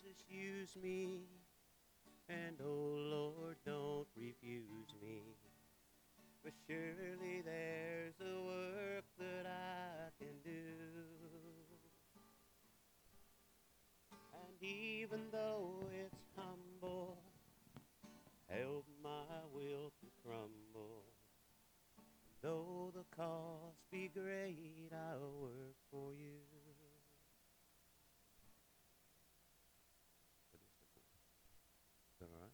Jesus, use me. And oh Lord, don't refuse me. For surely there's a work that I can do. And even though it's humble, help my will to crumble. Though the cost be great, I'll work for you. Is that all right?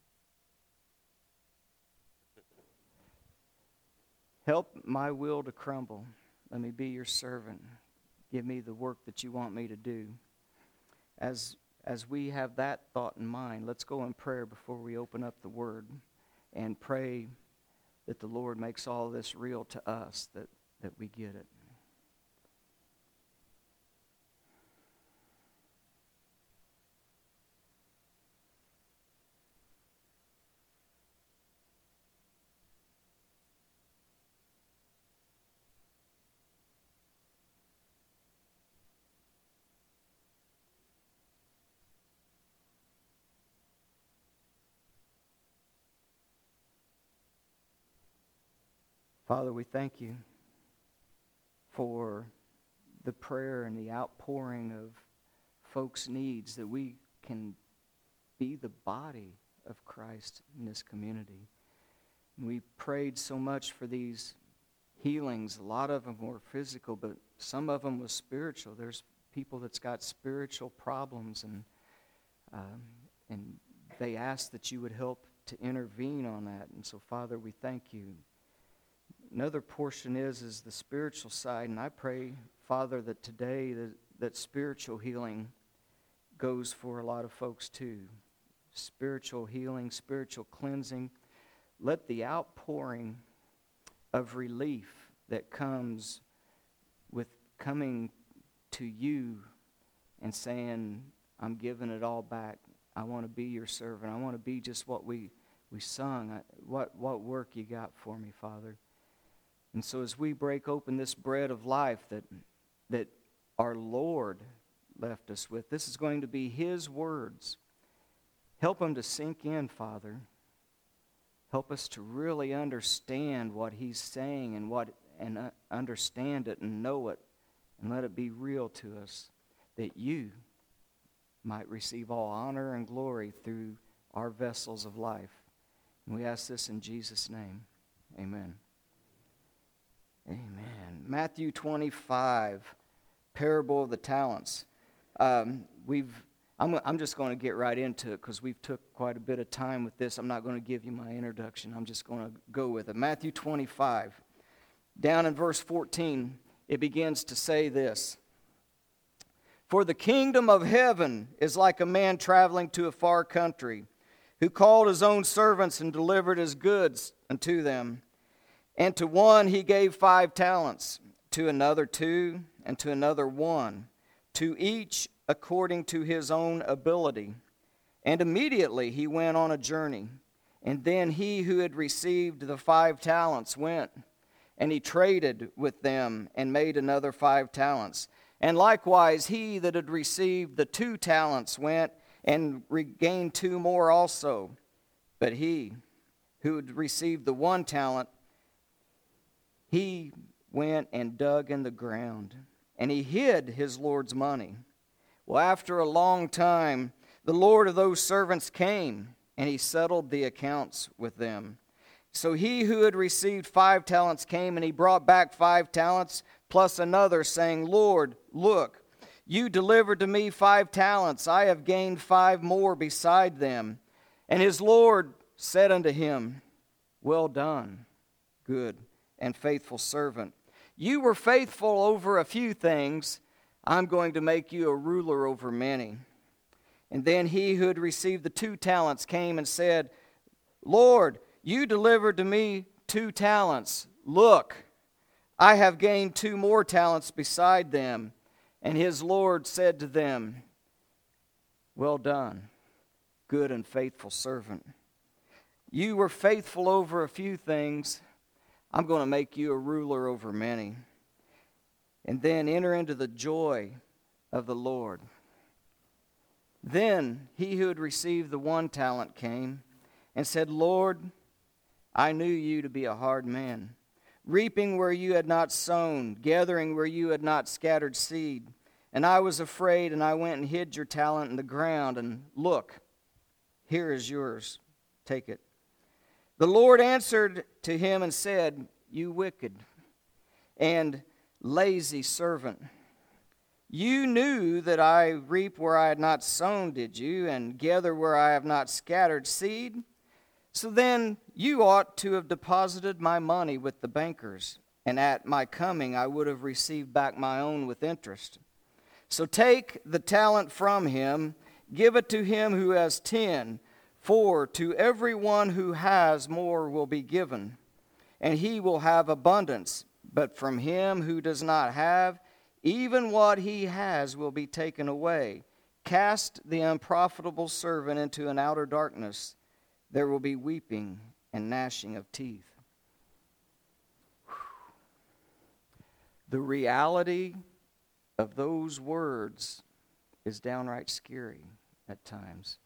Help my will to crumble. Let me be your servant. Give me the work that you want me to do. As, as we have that thought in mind, let's go in prayer before we open up the word and pray that the Lord makes all this real to us, that, that we get it. Father, we thank you for the prayer and the outpouring of folks' needs that we can be the body of Christ in this community. We prayed so much for these healings. A lot of them were physical, but some of them was spiritual. There's people that's got spiritual problems, and um, and they asked that you would help to intervene on that. And so, Father, we thank you another portion is is the spiritual side. And i pray father that today that, that spiritual healing goes for a lot of folks too. Spiritual healing spiritual cleansing. Let the outpouring of relief that comes with coming to you and saying i'm giving it all back. I want to be your servant. I want to be just what we we sung. What what work you got for me father and so as we break open this bread of life that, that our Lord left us with, this is going to be His words. Help them to sink in, Father. Help us to really understand what He's saying and, what, and uh, understand it and know it and let it be real to us that you might receive all honor and glory through our vessels of life. And we ask this in Jesus' name. Amen. Amen. Matthew 25, parable of the talents. Um, we've, I'm, I'm just going to get right into it because we've took quite a bit of time with this. I'm not going to give you my introduction. I'm just going to go with it. Matthew 25, down in verse 14, it begins to say this. For the kingdom of heaven is like a man traveling to a far country, who called his own servants and delivered his goods unto them. And to one he gave five talents, to another two, and to another one, to each according to his own ability. And immediately he went on a journey. And then he who had received the five talents went, and he traded with them and made another five talents. And likewise he that had received the two talents went and regained two more also. But he who had received the one talent, he went and dug in the ground, and he hid his Lord's money. Well, after a long time, the Lord of those servants came, and he settled the accounts with them. So he who had received five talents came, and he brought back five talents plus another, saying, Lord, look, you delivered to me five talents. I have gained five more beside them. And his Lord said unto him, Well done, good and faithful servant. You were faithful over a few things. I'm going to make you a ruler over many. And then he who had received the two talents came and said, Lord, you delivered to me two talents. Look, I have gained two more talents beside them. And his Lord said to them, Well done, good and faithful servant. You were faithful over a few things. I'm going to make you a ruler over many. And then enter into the joy of the Lord. Then he who had received the one talent came and said, Lord, I knew you to be a hard man, reaping where you had not sown, gathering where you had not scattered seed. And I was afraid, and I went and hid your talent in the ground. And look, here is yours. Take it. The Lord answered to him and said, You wicked and lazy servant. You knew that I reap where I had not sown, did you, and gather where I have not scattered seed? So then you ought to have deposited my money with the bankers, and at my coming I would have received back my own with interest. So take the talent from him, give it to him who has ten, for to every one who has more will be given, and he will have abundance. But from him who does not have, even what he has will be taken away. Cast the unprofitable servant into an outer darkness. There will be weeping and gnashing of teeth. The reality of those words is downright scary at times.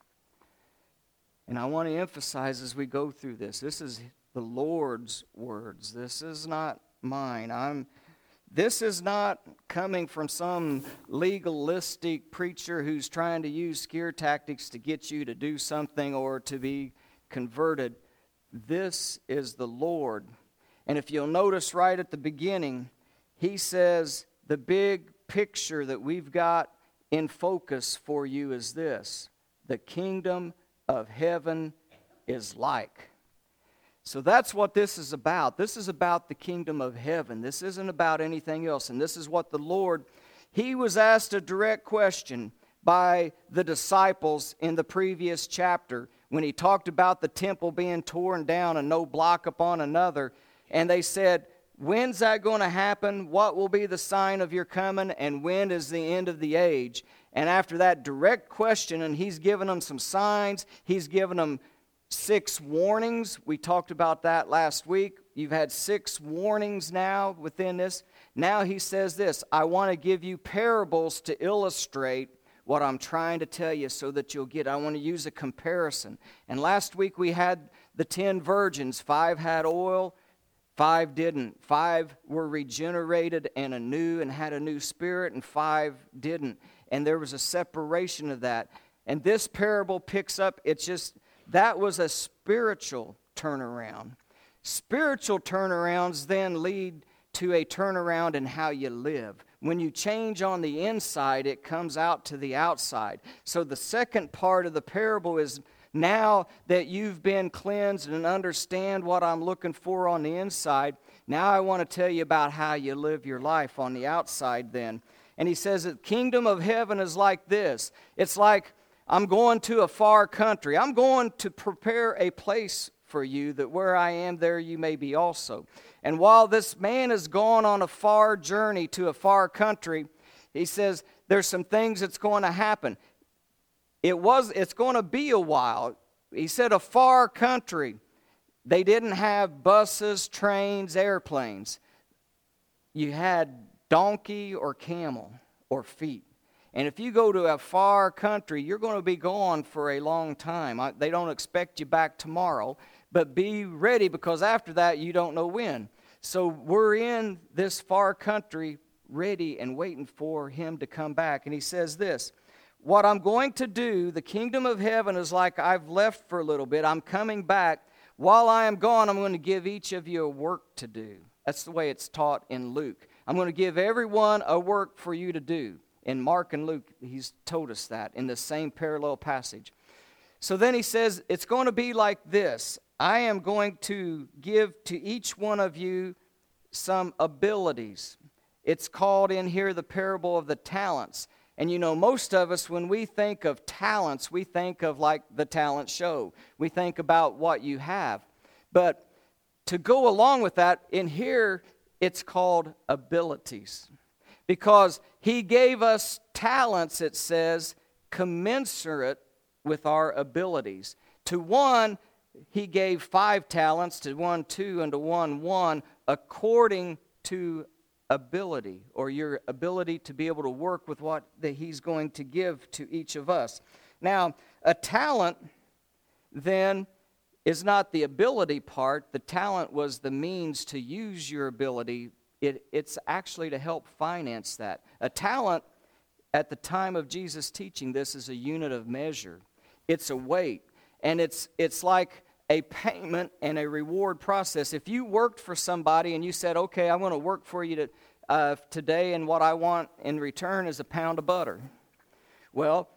And I want to emphasize as we go through this this is the Lord's words. This is not mine. I'm this is not coming from some legalistic preacher who's trying to use scare tactics to get you to do something or to be converted. This is the Lord. And if you'll notice right at the beginning, he says the big picture that we've got in focus for you is this the kingdom of heaven is like. So that's what this is about. This is about the kingdom of heaven. This isn't about anything else. And this is what the Lord, he was asked a direct question by the disciples in the previous chapter when he talked about the temple being torn down and no block upon another. And they said, When's that going to happen? What will be the sign of your coming? And when is the end of the age? And after that direct question, and he's given them some signs, he's given them six warnings. We talked about that last week. You've had six warnings now within this. Now he says this I want to give you parables to illustrate what I'm trying to tell you so that you'll get. I want to use a comparison. And last week we had the 10 virgins. Five had oil, five didn't. Five were regenerated and anew and had a new spirit, and five didn't. And there was a separation of that. And this parable picks up, it's just that was a spiritual turnaround. Spiritual turnarounds then lead to a turnaround in how you live. When you change on the inside, it comes out to the outside. So the second part of the parable is now that you've been cleansed and understand what I'm looking for on the inside, now I want to tell you about how you live your life on the outside then. And he says that kingdom of heaven is like this. It's like I'm going to a far country. I'm going to prepare a place for you that where I am, there you may be also. And while this man is gone on a far journey to a far country, he says there's some things that's going to happen. It was it's going to be a while. He said a far country. They didn't have buses, trains, airplanes. You had donkey or camel or feet. And if you go to a far country, you're going to be gone for a long time. I, they don't expect you back tomorrow, but be ready because after that, you don't know when. So we're in this far country, ready and waiting for him to come back. And he says this What I'm going to do, the kingdom of heaven is like I've left for a little bit. I'm coming back. While I am gone, I'm going to give each of you a work to do. That's the way it's taught in Luke. I'm going to give everyone a work for you to do. In Mark and Luke, he's told us that in the same parallel passage. So then he says, It's going to be like this I am going to give to each one of you some abilities. It's called in here the parable of the talents. And you know, most of us, when we think of talents, we think of like the talent show. We think about what you have. But to go along with that, in here, it's called abilities because he gave us talents, it says, commensurate with our abilities. To one, he gave five talents, to one, two, and to one, one, according to ability or your ability to be able to work with what that he's going to give to each of us. Now, a talent then is not the ability part. The talent was the means to use your ability. It, it's actually to help finance that. A talent at the time of Jesus teaching this is a unit of measure. It's a weight. And it's, it's like a payment and a reward process. If you worked for somebody and you said, okay, I'm going to work for you to, uh, today, and what I want in return is a pound of butter. Well,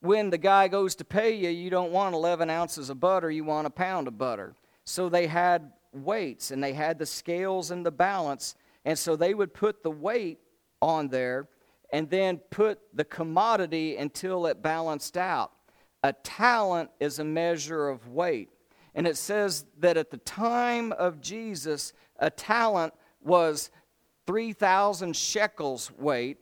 when the guy goes to pay you, you don't want 11 ounces of butter, you want a pound of butter. So they had weights and they had the scales and the balance, and so they would put the weight on there and then put the commodity until it balanced out. A talent is a measure of weight. And it says that at the time of Jesus, a talent was 3,000 shekels weight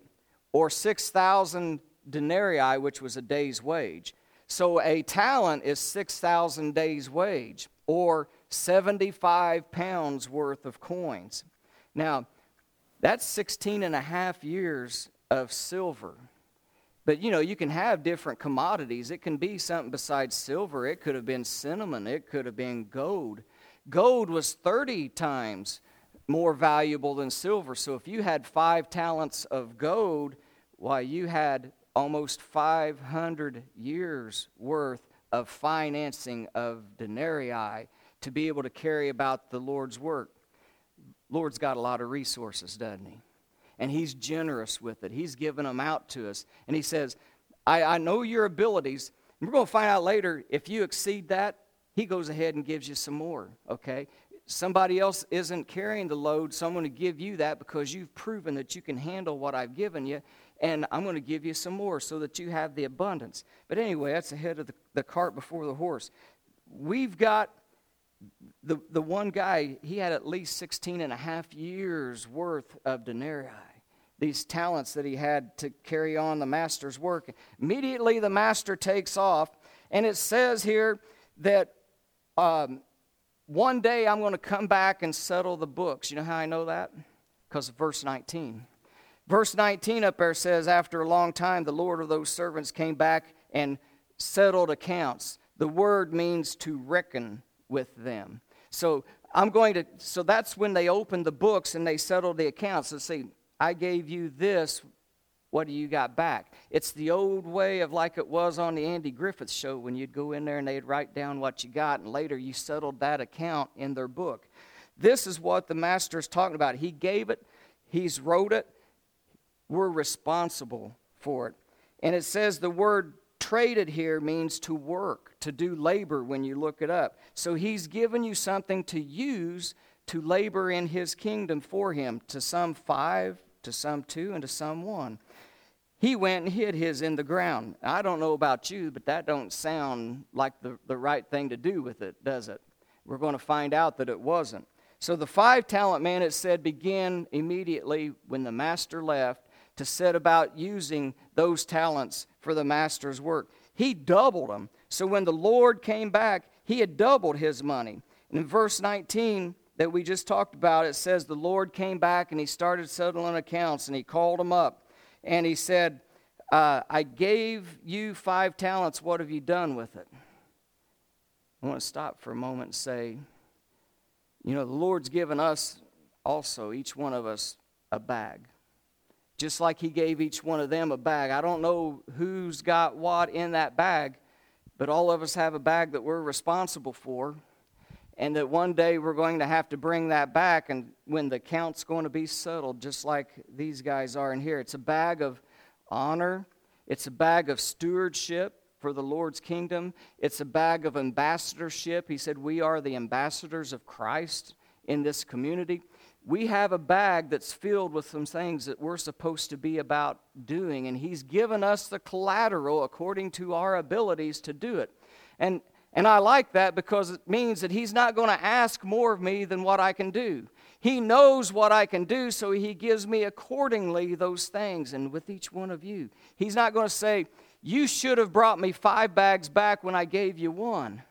or 6,000 denarii, which was a day's wage. So a talent is 6,000 days' wage or 75 pounds worth of coins. Now, that's 16 and a half years of silver. But you know, you can have different commodities. It can be something besides silver. It could have been cinnamon, it could have been gold. Gold was 30 times more valuable than silver. So if you had five talents of gold, why, you had almost 500 years worth of financing of denarii to be able to carry about the Lord's work. Lord's got a lot of resources, doesn't he? And he's generous with it. He's given them out to us. And he says, I, I know your abilities. And we're going to find out later if you exceed that, he goes ahead and gives you some more, okay? Somebody else isn't carrying the load, so I'm going to give you that because you've proven that you can handle what I've given you and I'm going to give you some more so that you have the abundance. But anyway, that's ahead of the, the cart before the horse. We've got the, the one guy, he had at least 16 and a half years worth of denarii, these talents that he had to carry on the master's work. Immediately, the master takes off, and it says here that um, one day I'm going to come back and settle the books. You know how I know that? Because of verse 19. Verse 19 up there says, After a long time, the Lord of those servants came back and settled accounts. The word means to reckon with them. So I'm going to, so that's when they opened the books and they settled the accounts. Let's see, I gave you this. What do you got back? It's the old way of like it was on the Andy Griffith show when you'd go in there and they'd write down what you got, and later you settled that account in their book. This is what the master is talking about. He gave it, he's wrote it, we're responsible for it. And it says the word traded here means to work, to do labor when you look it up. So he's given you something to use to labor in his kingdom for him, to some five, to some two, and to some one. He went and hid his in the ground. I don't know about you, but that don't sound like the, the right thing to do with it, does it? We're going to find out that it wasn't. So the five talent man, it said, began immediately when the master left to set about using those talents for the master's work. He doubled them. So when the Lord came back, he had doubled his money. And in verse 19 that we just talked about, it says the Lord came back and he started settling accounts and he called them up and he said, uh, I gave you five talents. What have you done with it? I want to stop for a moment and say, you know, the Lord's given us also, each one of us, a bag just like he gave each one of them a bag. I don't know who's got what in that bag, but all of us have a bag that we're responsible for. And that one day we're going to have to bring that back, and when the count's going to be settled, just like these guys are in here. It's a bag of honor, it's a bag of stewardship for the Lord's kingdom, it's a bag of ambassadorship. He said, We are the ambassadors of Christ in this community we have a bag that's filled with some things that we're supposed to be about doing, and He's given us the collateral according to our abilities to do it. And, and I like that because it means that He's not going to ask more of me than what I can do. He knows what I can do, so He gives me accordingly those things. And with each one of you, He's not going to say, You should have brought me five bags back when I gave you one.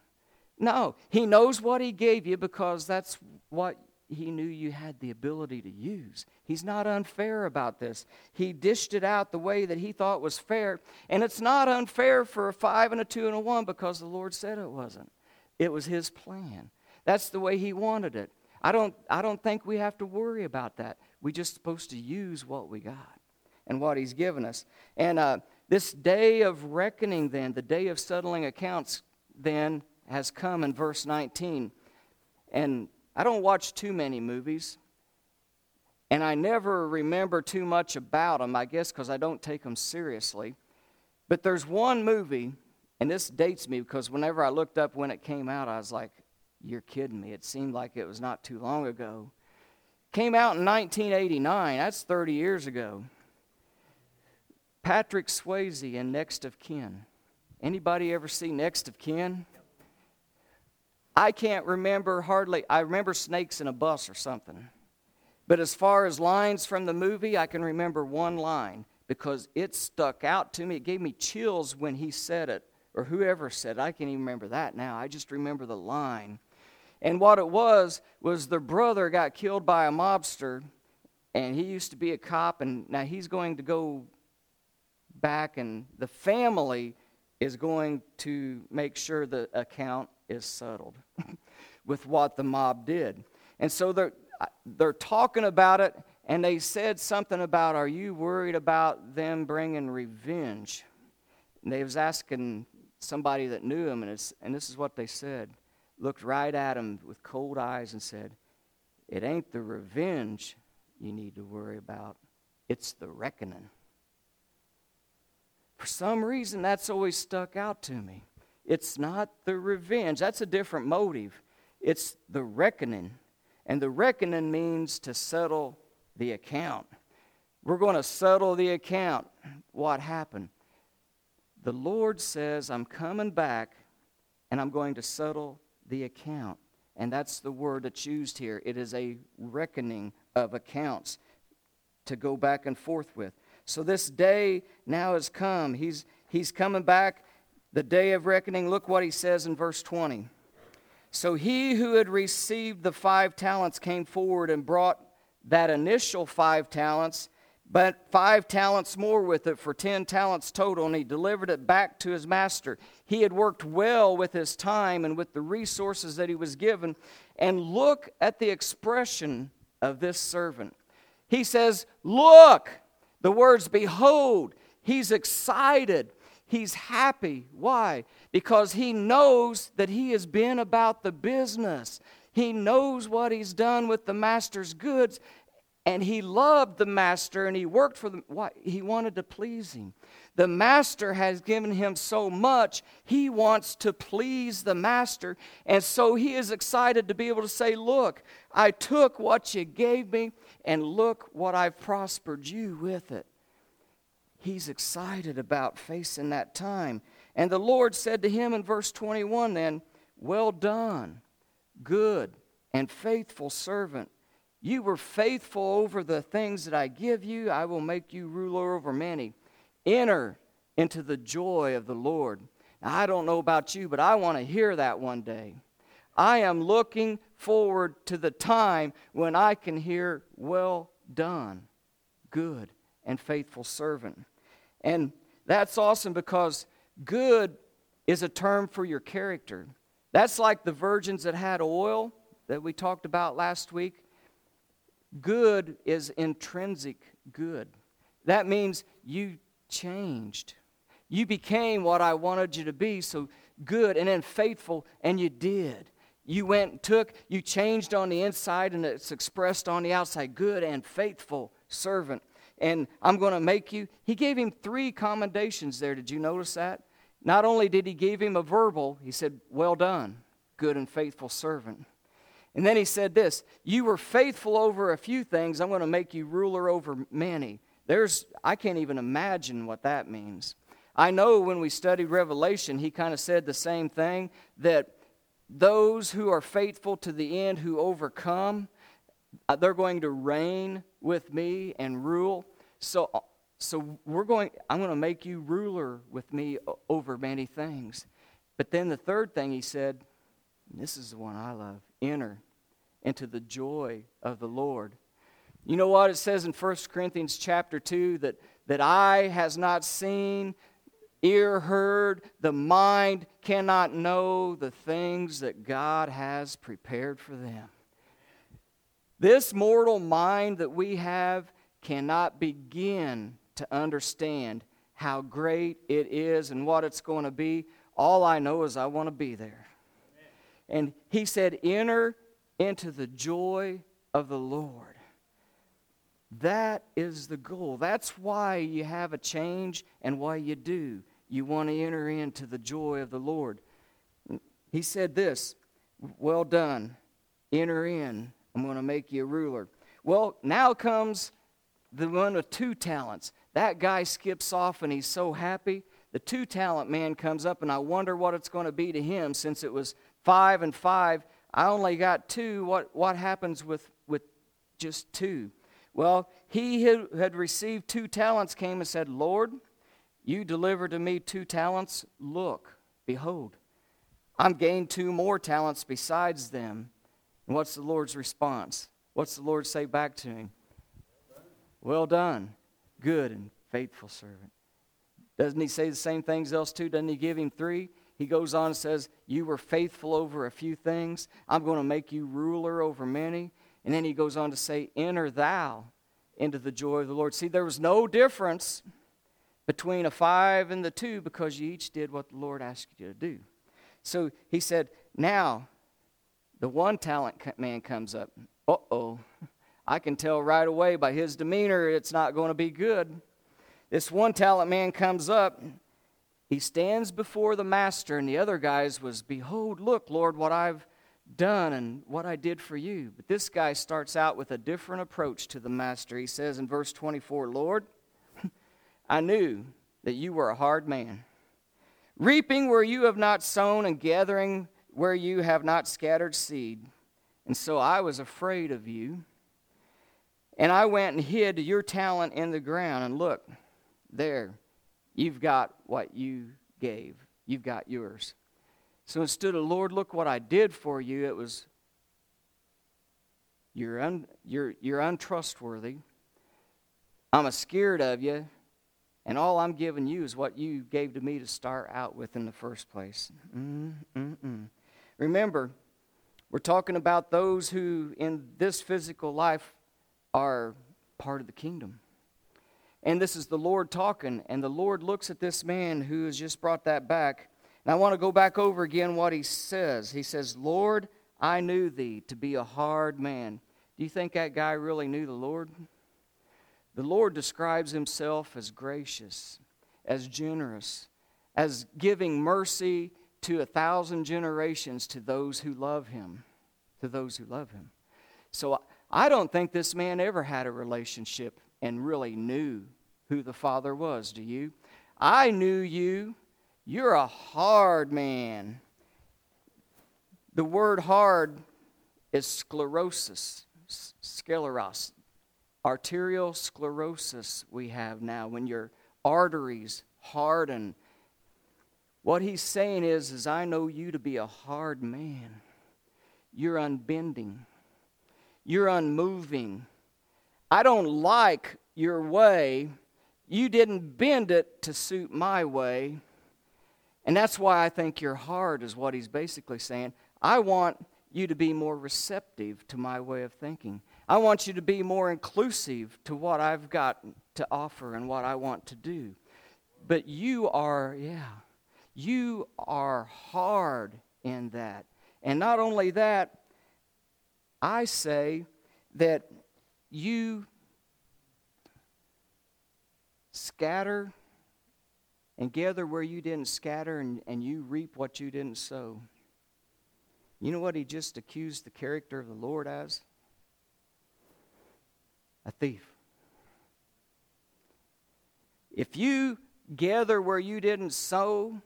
No, He knows what He gave you because that's what he knew you had the ability to use. He's not unfair about this. He dished it out the way that he thought was fair. And it's not unfair for a five and a two and a one because the Lord said it wasn't. It was his plan. That's the way he wanted it. I don't, I don't think we have to worry about that. We're just supposed to use what we got and what he's given us. And uh, this day of reckoning, then, the day of settling accounts, then, has come in verse 19. And I don't watch too many movies, and I never remember too much about them, I guess because I don't take them seriously. But there's one movie, and this dates me because whenever I looked up when it came out, I was like, you're kidding me. It seemed like it was not too long ago. Came out in 1989. That's 30 years ago. Patrick Swayze in Next of Kin. Anybody ever see Next of Kin? I can't remember hardly, I remember snakes in a bus or something. But as far as lines from the movie, I can remember one line because it stuck out to me. It gave me chills when he said it, or whoever said it. I can't even remember that now. I just remember the line. And what it was, was the brother got killed by a mobster, and he used to be a cop, and now he's going to go back, and the family is going to make sure the account is settled with what the mob did. And so they're, they're talking about it, and they said something about, Are you worried about them bringing revenge? And they was asking somebody that knew him, and, and this is what they said. Looked right at him with cold eyes and said, It ain't the revenge you need to worry about, it's the reckoning. For some reason, that's always stuck out to me. It's not the revenge, that's a different motive. It's the reckoning. And the reckoning means to settle the account. We're going to settle the account. What happened? The Lord says, I'm coming back and I'm going to settle the account. And that's the word that's used here. It is a reckoning of accounts to go back and forth with. So this day now has come. He's, he's coming back the day of reckoning, look what he says in verse 20. So he who had received the five talents came forward and brought that initial five talents, but five talents more with it for ten talents total, and he delivered it back to his master. He had worked well with his time and with the resources that he was given. And look at the expression of this servant. He says, Look, the words, behold, he's excited. He's happy. Why? Because he knows that he has been about the business. He knows what he's done with the master's goods, and he loved the master and he worked for them. Why? He wanted to please him. The master has given him so much, he wants to please the master. And so he is excited to be able to say, Look, I took what you gave me, and look what I've prospered you with it he's excited about facing that time. And the Lord said to him in verse 21 then, Well done, good and faithful servant. You were faithful over the things that I give you. I will make you ruler over many. Enter into the joy of the Lord. Now, I don't know about you, but I want to hear that one day. I am looking forward to the time when I can hear, Well done, good and faithful servant. And that's awesome because good is a term for your character. That's like the virgins that had oil that we talked about last week. Good is intrinsic good. That means you changed. You became what I wanted you to be, so good and then faithful, and you did. You went and took, you changed on the inside, and it's expressed on the outside. Good and faithful servant and I'm going to make you. He gave him three commendations there. Did you notice that? Not only did he give him a verbal, he said, Well done, good and faithful servant. And then he said this You were faithful over a few things, I'm going to make you ruler over many. There's, I can't even imagine what that means. I know when we studied Revelation, he kind of said the same thing that those who are faithful to the end, who overcome, uh, they're going to reign with me and rule. So, uh, so we're going, I'm going to make you ruler with me over many things. But then the third thing he said, this is the one I love enter into the joy of the Lord. You know what it says in 1 Corinthians chapter 2 that, that eye has not seen, ear heard, the mind cannot know the things that God has prepared for them. This mortal mind that we have cannot begin to understand how great it is and what it's going to be. All I know is I want to be there. And he said, Enter into the joy of the Lord. That is the goal. That's why you have a change and why you do. You want to enter into the joy of the Lord. He said this Well done, enter in. I'm going to make you a ruler. Well, now comes the one with two talents. That guy skips off and he's so happy. The two talent man comes up, and I wonder what it's going to be to him since it was five and five. I only got two. What, what happens with, with just two? Well, he who had received two talents came and said, Lord, you delivered to me two talents. Look, behold, I'm gained two more talents besides them. And what's the Lord's response? What's the Lord say back to him? Well done, good and faithful servant. Doesn't he say the same things else too? Doesn't he give him three? He goes on and says, You were faithful over a few things. I'm going to make you ruler over many. And then he goes on to say, Enter thou into the joy of the Lord. See, there was no difference between a five and the two because you each did what the Lord asked you to do. So he said, Now, the one talent man comes up. Uh oh. I can tell right away by his demeanor it's not going to be good. This one talent man comes up. He stands before the master, and the other guys was, Behold, look, Lord, what I've done and what I did for you. But this guy starts out with a different approach to the master. He says in verse 24, Lord, I knew that you were a hard man, reaping where you have not sown and gathering where you have not scattered seed. And so I was afraid of you. And I went and hid your talent in the ground. And look, there, you've got what you gave. You've got yours. So instead of, Lord, look what I did for you, it was, you're, un, you're, you're untrustworthy. I'm a scared of you. And all I'm giving you is what you gave to me to start out with in the first place. Mm-mm-mm. Remember, we're talking about those who in this physical life are part of the kingdom. And this is the Lord talking, and the Lord looks at this man who has just brought that back. And I want to go back over again what he says. He says, Lord, I knew thee to be a hard man. Do you think that guy really knew the Lord? The Lord describes himself as gracious, as generous, as giving mercy to a thousand generations to those who love him. To those who love him. So I don't think this man ever had a relationship and really knew who the Father was. Do you? I knew you. You're a hard man. The word hard is sclerosis, scleros, arterial sclerosis we have now when your arteries harden. What he's saying is, is I know you to be a hard man. You're unbending. You're unmoving. I don't like your way. You didn't bend it to suit my way. And that's why I think your heart is what he's basically saying. I want you to be more receptive to my way of thinking. I want you to be more inclusive to what I've got to offer and what I want to do. But you are, yeah, you are hard in that. And not only that, I say that you scatter and gather where you didn't scatter and, and you reap what you didn't sow. You know what he just accused the character of the Lord as? A thief. If you gather where you didn't sow,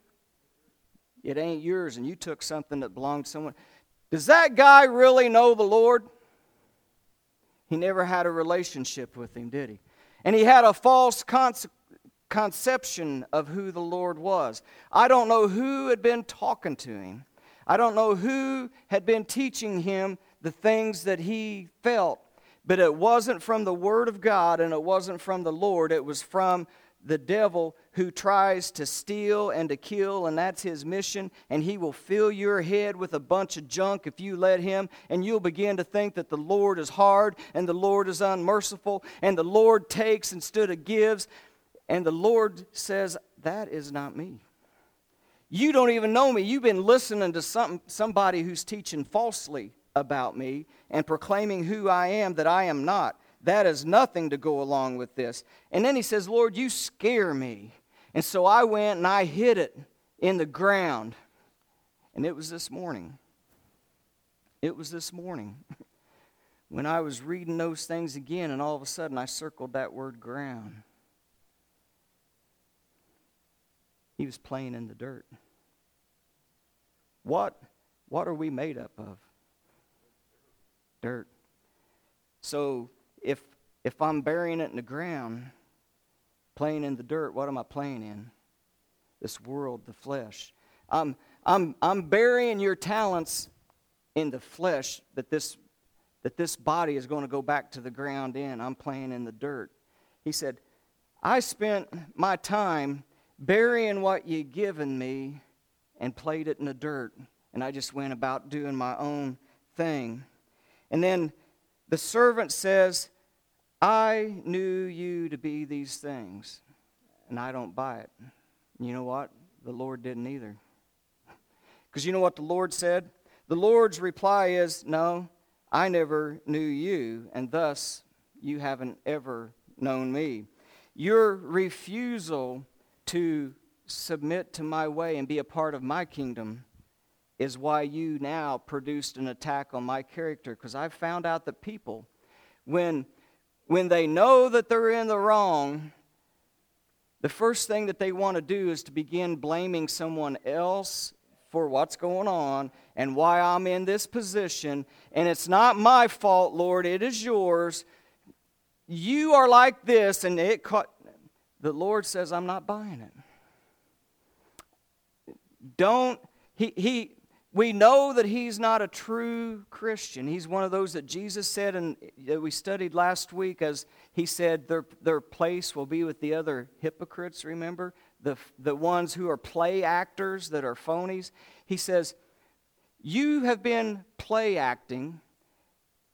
it ain't yours, and you took something that belonged to someone. Does that guy really know the Lord? He never had a relationship with him, did he? And he had a false conception of who the Lord was. I don't know who had been talking to him. I don't know who had been teaching him the things that he felt. But it wasn't from the Word of God and it wasn't from the Lord. It was from the devil who tries to steal and to kill, and that's his mission. And he will fill your head with a bunch of junk if you let him. And you'll begin to think that the Lord is hard and the Lord is unmerciful and the Lord takes instead of gives. And the Lord says, That is not me. You don't even know me. You've been listening to some, somebody who's teaching falsely about me and proclaiming who I am that I am not. That is nothing to go along with this. And then he says, Lord, you scare me. And so I went and I hid it in the ground. And it was this morning. It was this morning when I was reading those things again, and all of a sudden I circled that word ground. He was playing in the dirt. What, what are we made up of? Dirt. So if if I'm burying it in the ground, playing in the dirt, what am I playing in? This world, the flesh. I'm I'm I'm burying your talents in the flesh that this that this body is going to go back to the ground in. I'm playing in the dirt. He said, I spent my time burying what you given me and played it in the dirt. And I just went about doing my own thing. And then the servant says, I knew you to be these things, and I don't buy it. You know what? The Lord didn't either. Because you know what the Lord said? The Lord's reply is, No, I never knew you, and thus you haven't ever known me. Your refusal to submit to my way and be a part of my kingdom is why you now produced an attack on my character. Because I've found out that people, when, when they know that they're in the wrong, the first thing that they want to do is to begin blaming someone else for what's going on and why I'm in this position. And it's not my fault, Lord, it is yours. You are like this, and it caught. The Lord says, I'm not buying it. Don't, he, he, we know that he's not a true Christian. He's one of those that Jesus said, and that we studied last week, as he said, their, their place will be with the other hypocrites, remember? The, the ones who are play actors that are phonies. He says, You have been play acting,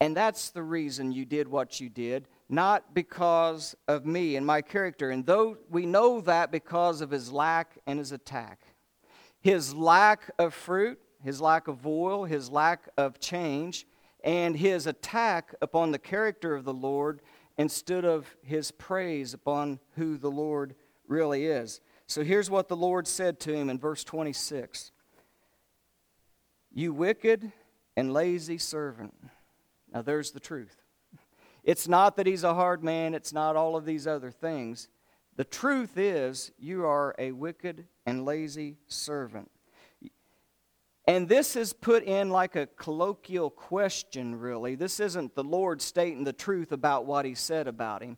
and that's the reason you did what you did not because of me and my character. And though we know that because of his lack and his attack, his lack of fruit, his lack of oil, his lack of change, and his attack upon the character of the Lord instead of his praise upon who the Lord really is. So here's what the Lord said to him in verse 26 You wicked and lazy servant. Now there's the truth. It's not that he's a hard man, it's not all of these other things. The truth is, you are a wicked and lazy servant. And this is put in like a colloquial question, really. This isn't the Lord stating the truth about what he said about him.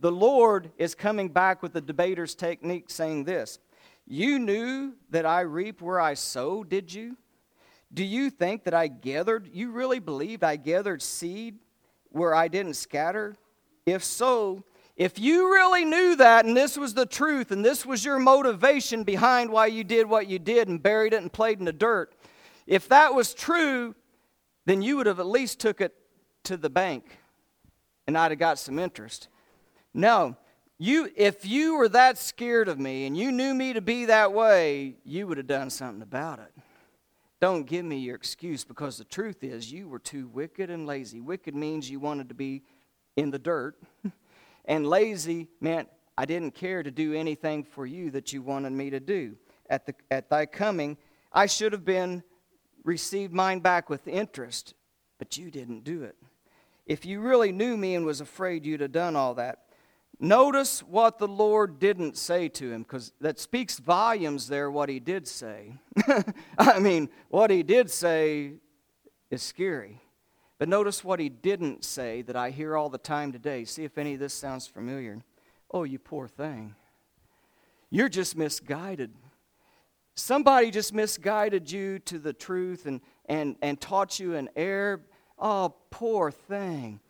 The Lord is coming back with the debater's technique saying this You knew that I reap where I sow, did you? Do you think that I gathered? You really believed I gathered seed where I didn't scatter? If so, if you really knew that and this was the truth and this was your motivation behind why you did what you did and buried it and played in the dirt, if that was true, then you would have at least took it to the bank and I'd have got some interest. No, you if you were that scared of me and you knew me to be that way, you would have done something about it. Don't give me your excuse because the truth is you were too wicked and lazy. Wicked means you wanted to be in the dirt, and lazy meant I didn't care to do anything for you that you wanted me to do. At, the, at thy coming, I should have been received mine back with interest, but you didn't do it. If you really knew me and was afraid, you'd have done all that. Notice what the Lord didn't say to him, because that speaks volumes there, what he did say. I mean, what he did say is scary. But notice what he didn't say that I hear all the time today. See if any of this sounds familiar. Oh, you poor thing. You're just misguided. Somebody just misguided you to the truth and, and, and taught you an error oh, poor thing.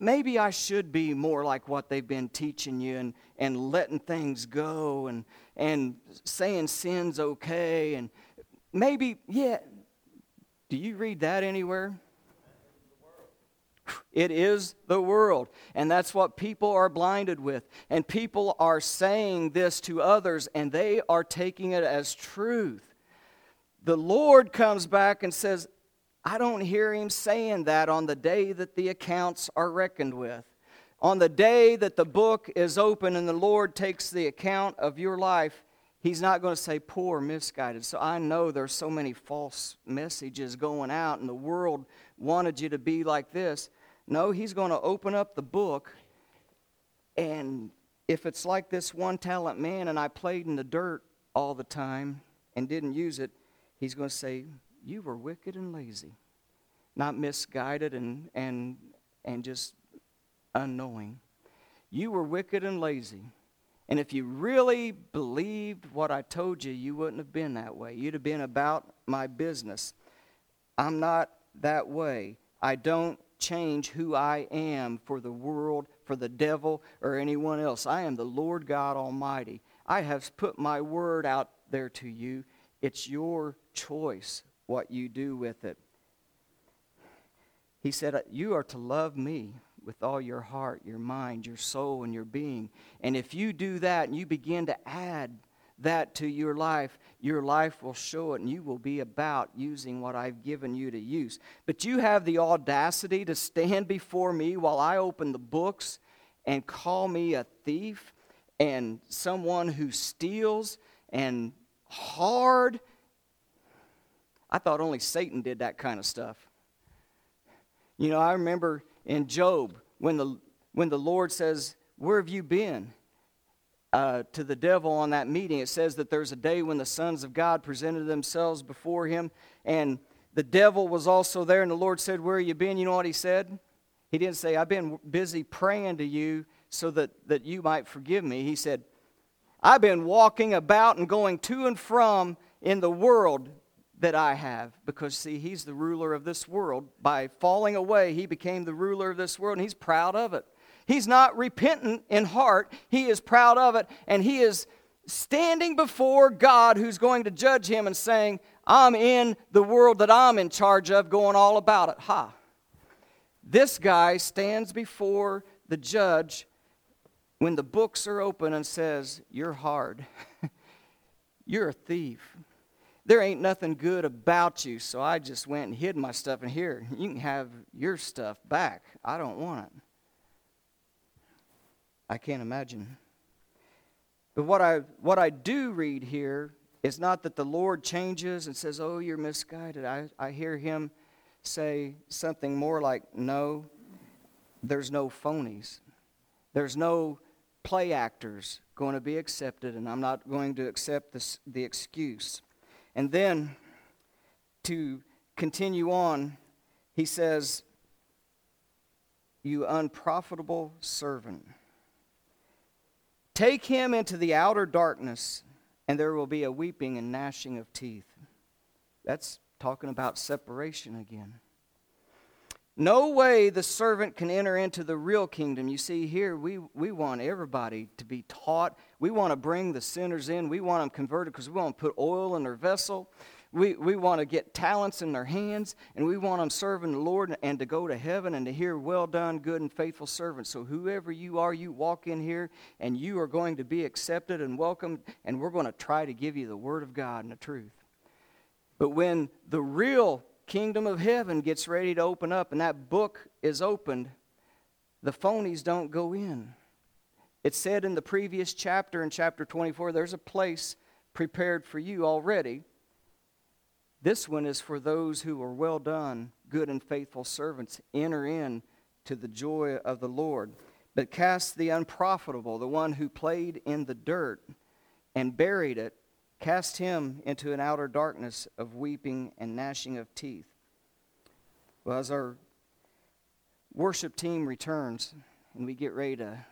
Maybe I should be more like what they've been teaching you and, and letting things go and, and saying sin's okay. And maybe, yeah. Do you read that anywhere? It is the world. And that's what people are blinded with. And people are saying this to others, and they are taking it as truth. The Lord comes back and says, I don't hear him saying that on the day that the accounts are reckoned with. On the day that the book is open and the Lord takes the account of your life, He's not going to say poor, misguided. So I know there's so many false messages going out, and the world wanted you to be like this. No, he's going to open up the book, and if it's like this one talent man and I played in the dirt all the time and didn't use it, he's going to say, You were wicked and lazy, not misguided and, and, and just unknowing. You were wicked and lazy. And if you really believed what I told you, you wouldn't have been that way. You'd have been about my business. I'm not that way. I don't change who I am for the world, for the devil, or anyone else. I am the Lord God Almighty. I have put my word out there to you. It's your choice what you do with it. He said, You are to love me with all your heart, your mind, your soul, and your being. And if you do that and you begin to add that to your life, your life will show it and you will be about using what I've given you to use. But you have the audacity to stand before me while I open the books and call me a thief and someone who steals and hard. I thought only Satan did that kind of stuff. You know, I remember in Job when the, when the Lord says, Where have you been? Uh, to the devil on that meeting. It says that there's a day when the sons of God presented themselves before him, and the devil was also there, and the Lord said, Where have you been? You know what he said? He didn't say, I've been busy praying to you so that, that you might forgive me. He said, I've been walking about and going to and from in the world that I have. Because, see, he's the ruler of this world. By falling away, he became the ruler of this world, and he's proud of it. He's not repentant in heart. He is proud of it, and he is standing before God who's going to judge him and saying, I'm in the world that I'm in charge of, going all about it. Ha. This guy stands before the judge when the books are open and says, You're hard. You're a thief. There ain't nothing good about you, so I just went and hid my stuff in here. You can have your stuff back. I don't want it. I can't imagine. But what I, what I do read here is not that the Lord changes and says, Oh, you're misguided. I, I hear him say something more like, No, there's no phonies. There's no play actors going to be accepted, and I'm not going to accept this, the excuse. And then to continue on, he says, You unprofitable servant. Take him into the outer darkness, and there will be a weeping and gnashing of teeth. That's talking about separation again. No way the servant can enter into the real kingdom. You see, here we, we want everybody to be taught. We want to bring the sinners in. We want them converted because we want to put oil in their vessel. We, we want to get talents in their hands, and we want them serving the Lord and to go to heaven and to hear, Well done, good and faithful servant. So, whoever you are, you walk in here, and you are going to be accepted and welcomed, and we're going to try to give you the Word of God and the truth. But when the real kingdom of heaven gets ready to open up and that book is opened, the phonies don't go in. It said in the previous chapter, in chapter 24, there's a place prepared for you already this one is for those who are well done, good and faithful servants. Enter in to the joy of the Lord. But cast the unprofitable, the one who played in the dirt and buried it, cast him into an outer darkness of weeping and gnashing of teeth. Well, as our worship team returns and we get ready to,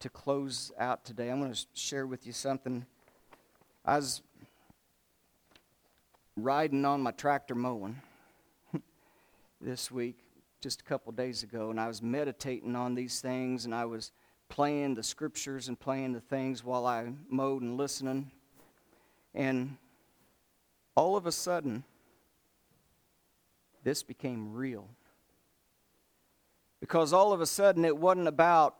to close out today, I'm going to share with you something. I was riding on my tractor mowing. this week, just a couple days ago, and I was meditating on these things, and I was playing the scriptures and playing the things while I mowed and listening. And all of a sudden, this became real. Because all of a sudden, it wasn't about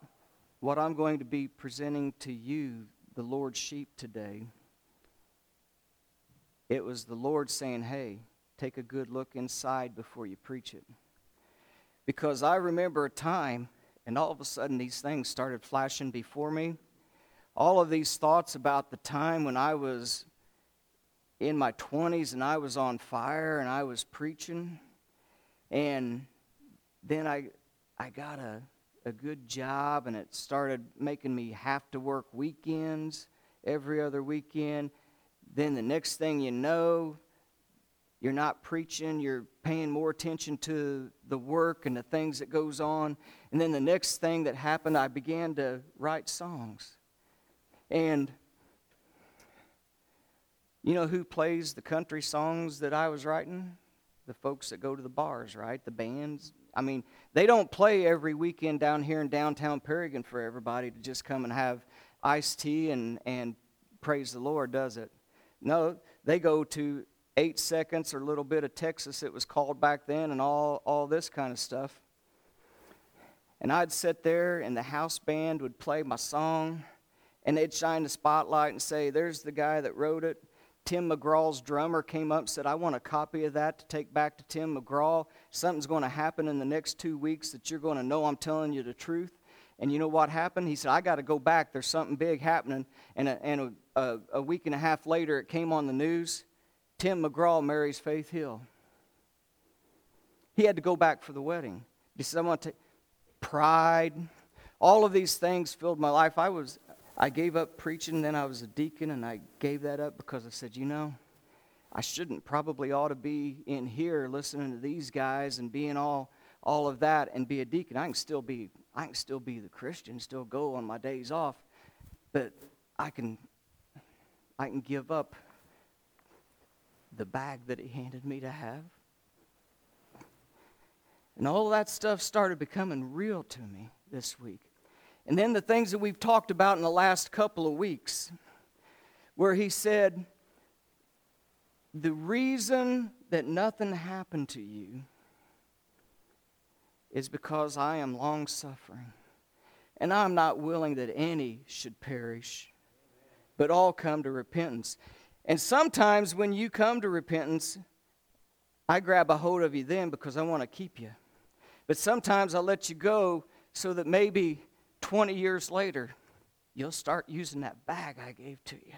what I'm going to be presenting to you, the Lord's sheep, today. It was the Lord saying, Hey, take a good look inside before you preach it. Because I remember a time, and all of a sudden these things started flashing before me. All of these thoughts about the time when I was in my 20s and I was on fire and I was preaching. And then I, I got a, a good job and it started making me have to work weekends every other weekend. Then the next thing you know, you're not preaching, you're paying more attention to the work and the things that goes on. And then the next thing that happened, I began to write songs. And you know who plays the country songs that I was writing? The folks that go to the bars, right? The bands. I mean, they don't play every weekend down here in downtown Paragon for everybody to just come and have iced tea and, and praise the Lord, does it? No, they go to eight seconds or a little bit of Texas, it was called back then, and all, all this kind of stuff. And I'd sit there, and the house band would play my song, and they'd shine the spotlight and say, There's the guy that wrote it. Tim McGraw's drummer came up and said, I want a copy of that to take back to Tim McGraw. Something's going to happen in the next two weeks that you're going to know I'm telling you the truth. And you know what happened? He said, I got to go back. There's something big happening. And, a, and a, a, a week and a half later, it came on the news Tim McGraw marries Faith Hill. He had to go back for the wedding. He said, I want to pride. All of these things filled my life. I was I gave up preaching, then I was a deacon, and I gave that up because I said, you know, I shouldn't probably ought to be in here listening to these guys and being all all of that and be a deacon. I can still be I can still be the Christian, still go on my days off, but I can I can give up the bag that he handed me to have. And all that stuff started becoming real to me this week. And then the things that we've talked about in the last couple of weeks, where he said, The reason that nothing happened to you is because I am long suffering. And I'm not willing that any should perish, but all come to repentance. And sometimes when you come to repentance, I grab a hold of you then because I want to keep you. But sometimes I let you go so that maybe 20 years later, you'll start using that bag I gave to you.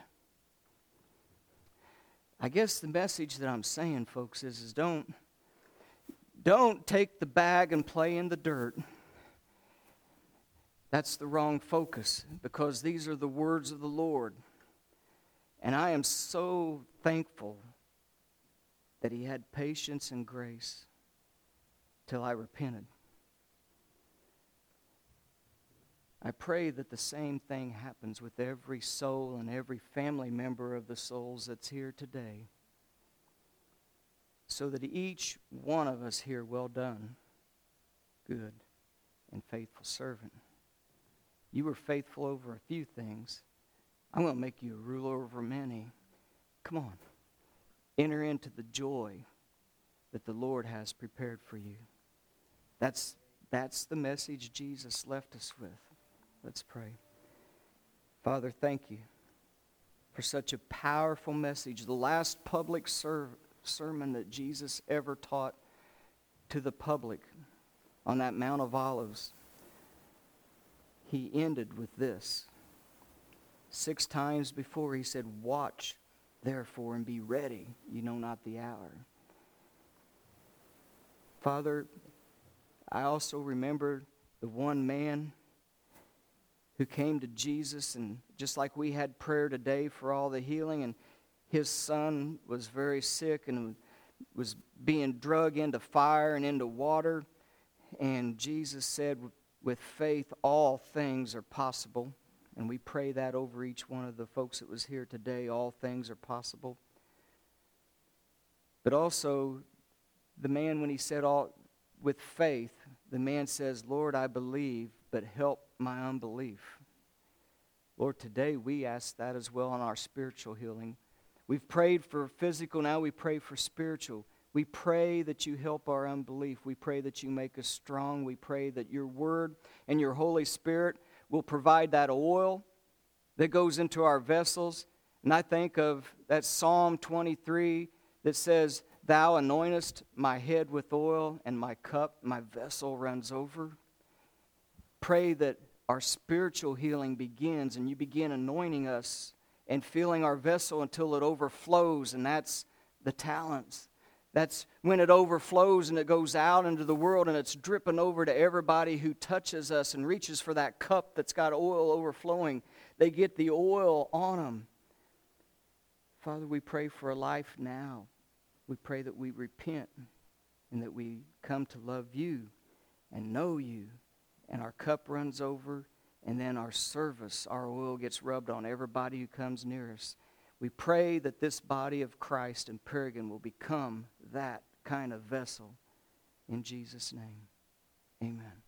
I guess the message that I'm saying, folks, is, is don't, don't take the bag and play in the dirt. That's the wrong focus because these are the words of the Lord. And I am so thankful that He had patience and grace till I repented. I pray that the same thing happens with every soul and every family member of the souls that's here today. So that each one of us here, well done, good and faithful servant. You were faithful over a few things. I'm going to make you a ruler over many. Come on. Enter into the joy that the Lord has prepared for you. That's, that's the message Jesus left us with. Let's pray. Father, thank you for such a powerful message. The last public ser- sermon that Jesus ever taught to the public on that Mount of Olives, he ended with this. Six times before, he said, Watch, therefore, and be ready. You know not the hour. Father, I also remember the one man who came to Jesus, and just like we had prayer today for all the healing, and his son was very sick and was being drug into fire and into water. And Jesus said, with faith, all things are possible. And we pray that over each one of the folks that was here today. All things are possible. But also, the man, when he said all, with faith, the man says, Lord, I believe, but help my unbelief. Lord, today we ask that as well on our spiritual healing. We've prayed for physical, now we pray for spiritual. We pray that you help our unbelief. We pray that you make us strong. We pray that your word and your Holy Spirit will provide that oil that goes into our vessels. And I think of that Psalm 23 that says, Thou anointest my head with oil, and my cup, my vessel runs over. Pray that our spiritual healing begins, and you begin anointing us and filling our vessel until it overflows, and that's the talents. That's when it overflows and it goes out into the world and it's dripping over to everybody who touches us and reaches for that cup that's got oil overflowing. They get the oil on them. Father, we pray for a life now. We pray that we repent and that we come to love you and know you, and our cup runs over, and then our service, our oil gets rubbed on everybody who comes near us. We pray that this body of Christ in Paragon will become that kind of vessel. In Jesus' name, amen.